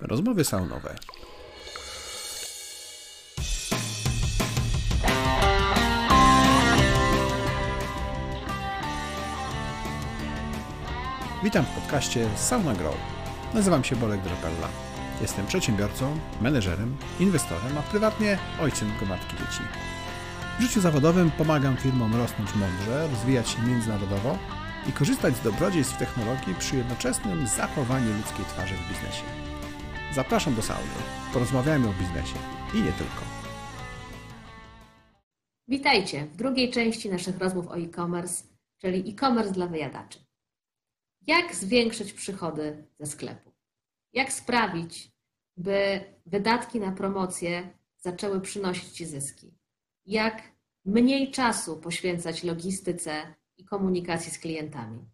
Rozmowy saunowe. Witam w podcaście Sauna Grow. Nazywam się Bolek Drapella. Jestem przedsiębiorcą, menedżerem, inwestorem, a prywatnie ojcem gromadki dzieci. W życiu zawodowym pomagam firmom rosnąć mądrze, rozwijać się międzynarodowo i korzystać z dobrodziejstw technologii przy jednoczesnym zachowaniu ludzkiej twarzy w biznesie. Zapraszam do sauny. Porozmawiajmy o biznesie i nie tylko. Witajcie w drugiej części naszych rozmów o e-commerce, czyli e-commerce dla wyjadaczy. Jak zwiększyć przychody ze sklepu? Jak sprawić, by wydatki na promocję zaczęły przynosić Ci zyski? Jak mniej czasu poświęcać logistyce i komunikacji z klientami?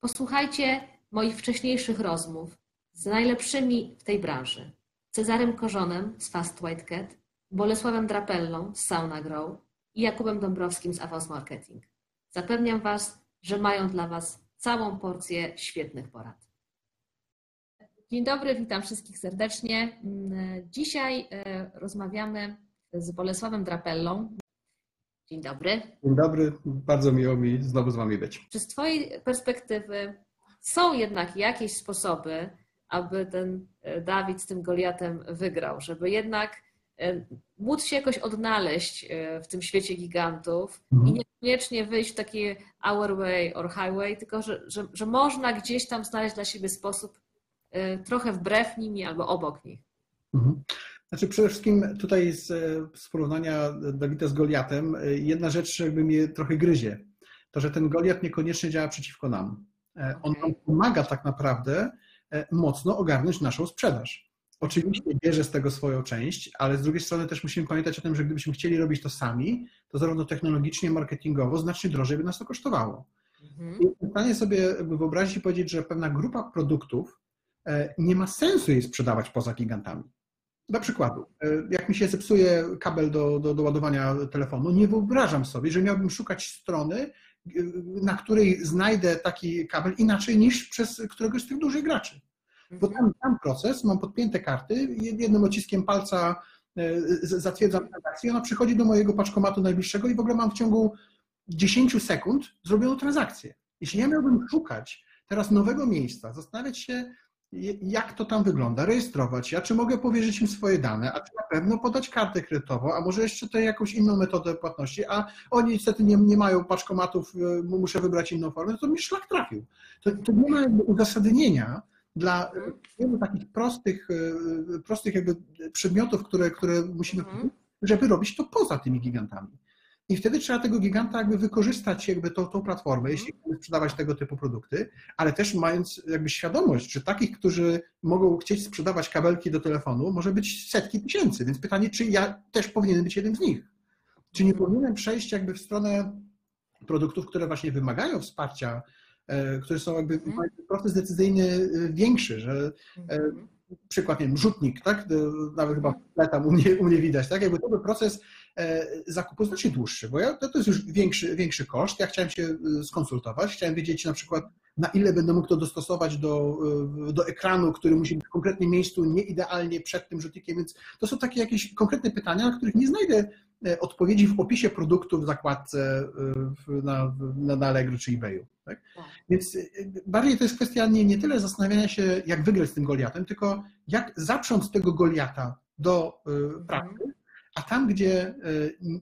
Posłuchajcie moich wcześniejszych rozmów z najlepszymi w tej branży. Cezarym Korzonem z Fast White Cat, Bolesławem Drapellą z Sauna Grow i Jakubem Dąbrowskim z Avance Marketing. Zapewniam Was, że mają dla Was całą porcję świetnych porad. Dzień dobry, witam wszystkich serdecznie. Dzisiaj e, rozmawiamy z Bolesławem Drapellą. Dzień dobry. Dzień dobry, bardzo miło mi znowu z Wami być. Czy z Twojej perspektywy są jednak jakieś sposoby, aby ten e, Dawid z tym Goliatem wygrał, żeby jednak e, móc się jakoś odnaleźć w tym świecie gigantów mhm. i niekoniecznie wyjść w taki our way or highway, tylko że, że, że można gdzieś tam znaleźć dla siebie sposób trochę wbrew nimi albo obok nich. Mhm. Znaczy przede wszystkim tutaj z, z porównania Dawida z Goliatem, jedna rzecz jakby mnie trochę gryzie. To, że ten Goliat niekoniecznie działa przeciwko nam. Okay. On nam pomaga tak naprawdę e, mocno ogarnąć naszą sprzedaż. Oczywiście bierze z tego swoją część, ale z drugiej strony też musimy pamiętać o tym, że gdybyśmy chcieli robić to sami, to zarówno technologicznie, marketingowo znacznie drożej by nas to kosztowało. Mhm. I pytanie sobie wyobrazić i powiedzieć, że pewna grupa produktów E, nie ma sensu jej sprzedawać poza gigantami. Dla przykładu, e, jak mi się zepsuje kabel do, do, do ładowania telefonu, nie wyobrażam sobie, że miałbym szukać strony, e, na której znajdę taki kabel inaczej niż przez któregoś z tych dużych graczy. Bo tam, tam proces, mam podpięte karty, jednym odciskiem palca zatwierdzam transakcję, ona przychodzi do mojego paczkomatu najbliższego i w ogóle mam w ciągu 10 sekund zrobioną transakcję. Jeśli ja miałbym szukać teraz nowego miejsca, zastanawiać się, jak to tam wygląda, rejestrować, ja czy mogę powierzyć im swoje dane, a czy na pewno podać kartę kredytową, a może jeszcze tutaj jakąś inną metodę płatności, a oni niestety nie, nie mają paczkomatów, y, muszę wybrać inną formę, to mi szlak trafił. To, to nie ma jakby uzasadnienia dla wielu takich prostych, y, prostych jakby przedmiotów, które, które musimy, mhm. żeby robić to poza tymi gigantami. I wtedy trzeba tego giganta jakby wykorzystać jakby tą, tą platformę, mhm. jeśli chcemy sprzedawać tego typu produkty, ale też mając jakby świadomość, że takich, którzy mogą chcieć sprzedawać kabelki do telefonu, może być setki tysięcy. Więc pytanie, czy ja też powinienem być jednym z nich? Czy nie powinienem przejść jakby w stronę produktów, które właśnie wymagają wsparcia, e, które są jakby mhm. mają proces decyzyjny e, większy, że e, mhm. Przykład, nie wiem, rzutnik, tak? Nawet chyba tam u mnie, u mnie widać, tak? Jakby to był proces E, zakupu znacznie dłuższy, bo ja, to, to jest już większy, większy koszt. Ja chciałem się e, skonsultować, chciałem wiedzieć na przykład, na ile będę mógł to dostosować do, e, do ekranu, który musi być w konkretnym miejscu, nie idealnie przed tym rzutnikiem, więc to są takie jakieś konkretne pytania, na których nie znajdę odpowiedzi w opisie produktu w zakładce na, na, na Allegro czy eBayu. Tak? tak? Więc bardziej to jest kwestia nie, nie tyle zastanawiania się, jak wygrać z tym Goliatem, tylko jak zaprząc tego Goliata do pracy, mhm a tam, gdzie e,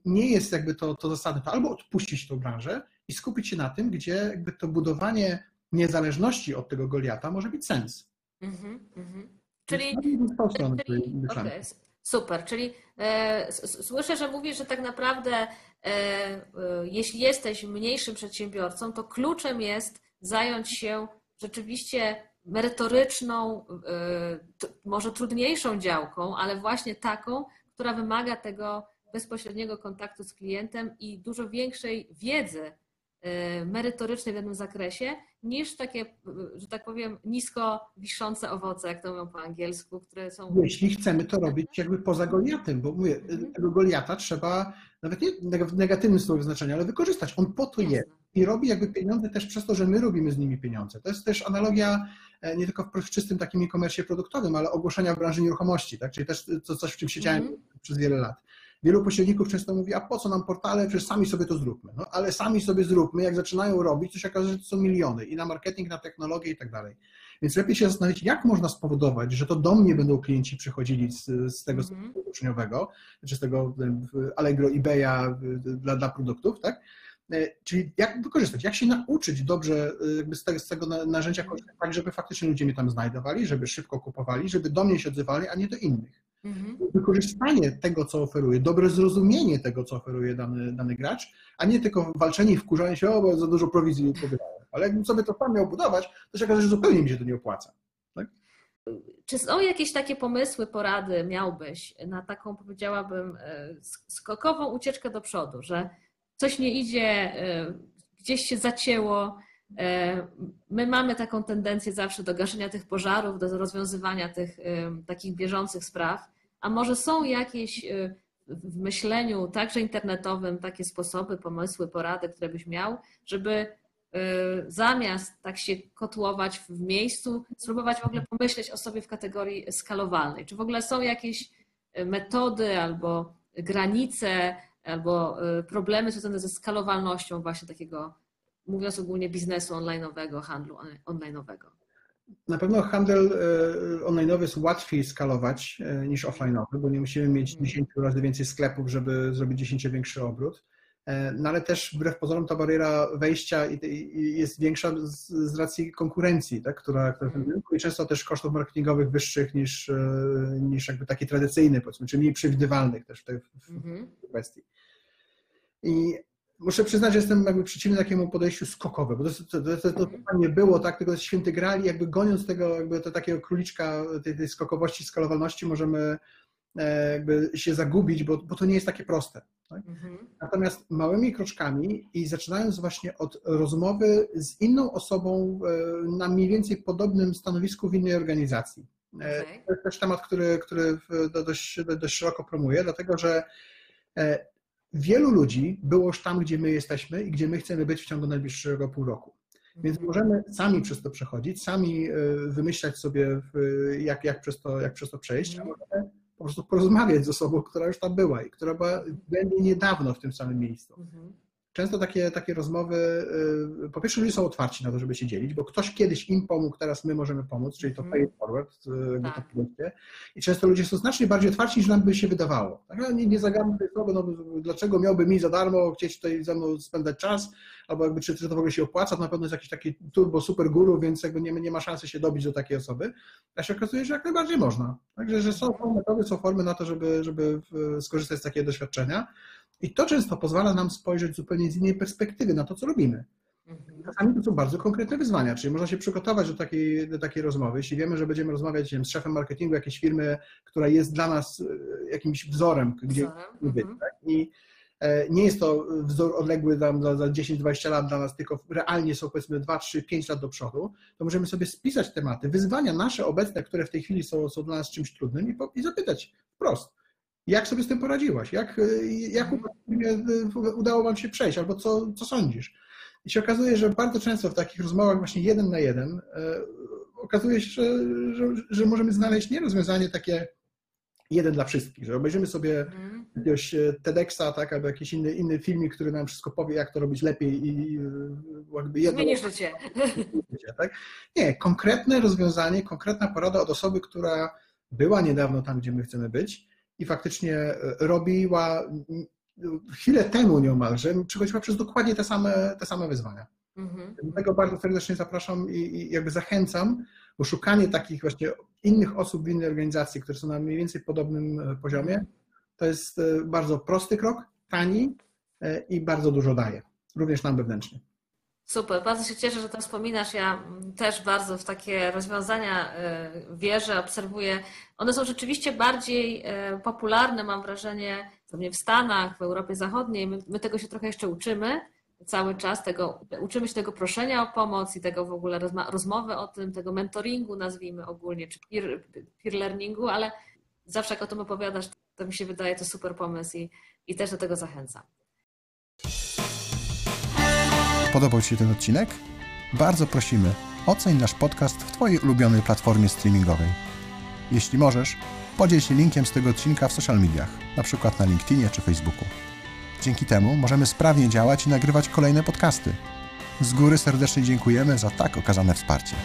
nie jest jakby to, to zasadne, to albo odpuścić tą branżę i skupić się na tym, gdzie jakby to budowanie niezależności od tego Goliata może mieć sens. Mm-hmm, mm-hmm. Czyli, czyli okay, super, czyli e, słyszę, że mówisz, że tak naprawdę e, e, jeśli jesteś mniejszym przedsiębiorcą, to kluczem jest zająć się rzeczywiście merytoryczną, może trudniejszą działką, ale właśnie taką, która wymaga tego bezpośredniego kontaktu z klientem i dużo większej wiedzy merytorycznej w danym zakresie, niż takie, że tak powiem, nisko wiszące owoce, jak to mówią po angielsku, które są. Jeśli chcemy to robić jakby poza Goliatem, bo mówię, mhm. tego Goliata trzeba nawet nie w negatywnym słowie znaczeniu, ale wykorzystać. On po to jest. i robi jakby pieniądze też przez to, że my robimy z nimi pieniądze. To jest też analogia e, nie tylko w czystym takim e-commerce produktowym, ale ogłoszenia w branży nieruchomości, tak? czyli też to coś, w czym siedziałem mm. przez wiele lat. Wielu pośredników często mówi, a po co nam portale, przecież sami sobie to zróbmy. No ale sami sobie zróbmy, jak zaczynają robić, to się okazuje, że to są miliony i na marketing, na technologię i tak dalej. Więc lepiej się zastanowić, jak można spowodować, że to do mnie będą klienci przychodzili z, z tego mm -hmm. uczniowego, czy z tego Allegro, eBaya dla, dla produktów, tak? E, czyli jak wykorzystać, jak się nauczyć dobrze e, jakby z, tego, z tego narzędzia korzystać, tak żeby faktycznie ludzie mnie tam znajdowali, żeby szybko kupowali, żeby do mnie się odzywali, a nie do innych. Mhm. Wykorzystanie tego, co oferuje, dobre zrozumienie tego, co oferuje dany, dany gracz, a nie tylko walczenie i wkurzanie się, o, bo za dużo prowizji pobierają. Ale jakbym sobie to sam miał budować, to się okaże, że zupełnie mi się to nie opłaca. Tak? Czy są jakieś takie pomysły, porady miałbyś na taką, powiedziałabym, e, skokową ucieczkę do przodu, że coś nie idzie, e, gdzieś się zacięło. E, my mamy taką tendencję zawsze do gaszenia tych pożarów, do rozwiązywania tych takich bieżących spraw, a może są jakieś w myśleniu także internetowym takie sposoby, pomysły, porady, które byś miał, żeby zamiast tak się kotłować w miejscu, spróbować w ogóle pomyśleć o sobie w kategorii skalowalnej. Czy w ogóle są jakieś metody albo granice albo problemy związane ze skalowalnością właśnie takiego, mówiąc ogólnie, biznesu online'owego, handlu online'owego? Na pewno handel y, online'owy jest łatwiej skalować y, niż offline'owy, bo nie musimy mieć 10 mhm. razy więcej sklepów, żeby zrobić 10 większy obrót. E, no ale też wbrew pozorom ta bariera wejścia jest większa z, racji konkurencji, tak, która, która w tym rynku i często też kosztów marketingowych wyższych niż, niż jakby takie tradycyjne, powiedzmy, czy mniej przewidywalnych też w tej w, mhm. kwestii. I muszę przyznać, że jestem jakby przeciwny takiemu podejściu skokowemu, bo to, to, to, to, nie było tak, tylko święty grali, jakby goniąc tego, jakby to takiego króliczka tej, tej skokowości, skalowalności możemy e, jakby się zagubić, bo, bo to nie jest takie proste. Tak? Mhm. Natomiast małymi kroczkami i zaczynając właśnie od rozmowy z inną osobą e, na mniej więcej podobnym stanowisku w innej organizacji. E, okay. To jest też temat, który, który dość, dość szeroko promuję, dlatego że wielu ludzi było już tam, gdzie my jesteśmy i gdzie my chcemy być w ciągu najbliższego pół roku. Więc mhm. możemy sami przez to przechodzić, sami e, wymyślać sobie, jak, jak, przez, to, jak przez to przejść, a mhm. możemy po prostu porozmawiać z osobą, która już tam była i która była niedawno w tym samym miejscu. Mhm często takie, takie rozmowy, y, po pierwsze ludzie są otwarci na to, żeby się dzielić, bo ktoś kiedyś im pomógł, teraz my możemy pomóc, czyli to pay forward, y, tak. I często ludzie są znacznie bardziej otwarci niż nam by się wydawało. Tak? No, nie, nie zagadam tej słowy, no, dlaczego miałby mi za darmo chcieć tutaj ze mną spędzać czas, albo jakby czy, czy to w ogóle się opłaca, to na pewno jest jakiś taki turbo super guru, więc jakby nie, nie ma szansy się dobić do takiej osoby. A się okazuje, że jak najbardziej można. Także, że są metody, są formy na to, żeby, żeby skorzystać z takiego doświadczenia. I to często pozwala nam spojrzeć zupełnie z innej perspektywy na to, co robimy. Mhm. Czasami to są bardzo konkretne wyzwania, czyli można się przygotować do takiej, do takiej rozmowy. Jeśli wiemy, że będziemy rozmawiać wiem, z szefem marketingu jakiejś firmy, która jest dla nas e, jakimś wzorem, gdzie być, mhm. tak? I e, nie jest to wzór odległy tam za, za 10-20 lat dla nas, tylko realnie są powiedzmy 2, 3, 5 lat do przodu, to możemy sobie spisać tematy, wyzwania nasze obecne, które w tej chwili są, są dla nas czymś trudnym i, po, i zapytać wprost, jak sobie z tym poradziłaś? Jak, y, jak y, udało Wam się przejść? Albo co, co sądzisz? I się okazuje, że bardzo często w takich rozmowach właśnie jeden na jeden y, okazuje się, że, że, że możemy znaleźć nie rozwiązanie takie jeden dla wszystkich, że obejrzymy sobie mm. jakiegoś TEDxa, tak, albo jakiś inny, inny filmik, który nam wszystko powie, jak to robić lepiej i jakby jedno... Zmienisz życie. Tak? Nie, konkretne rozwiązanie, konkretna porada od osoby, która była niedawno tam, gdzie my chcemy być i faktycznie e, robiła chwilę temu nieomalże, przechodziła przez dokładnie te same, te same wyzwania. Mhm. Dlatego bardzo serdecznie zapraszam i, i, jakby zachęcam, bo szukanie takich właśnie innych osób w innej organizacji, które są na mniej więcej podobnym e, poziomie, to jest e, bardzo prosty krok, tani i bardzo dużo daje, również nam wewnętrznie. Super, bardzo się cieszę, że to wspominasz. Ja też bardzo w takie rozwiązania e, wierzę, obserwuję. One są rzeczywiście bardziej e, popularne, mam wrażenie, pewnie w Stanach, w Europie Zachodniej. My, my, tego się trochę jeszcze uczymy cały czas, tego, uczymy się tego proszenia o pomoc i tego w ogóle rozmowy o tym, tego mentoringu nazwijmy ogólnie, czy peer, peer learningu, ale zawsze jak o tym opowiadasz, to mi się wydaje to super pomysł i, i też do tego zachęcam. Podobał Ci się ten odcinek? Bardzo prosimy, oceń nasz podcast w Twojej ulubionej platformie streamingowej. Jeśli możesz, podziel się linkiem z tego odcinka w social mediach, na przykład na LinkedInie czy Facebooku. Dzięki temu możemy sprawnie działać i nagrywać kolejne podcasty. Z góry serdecznie dziękujemy za tak okazane wsparcie.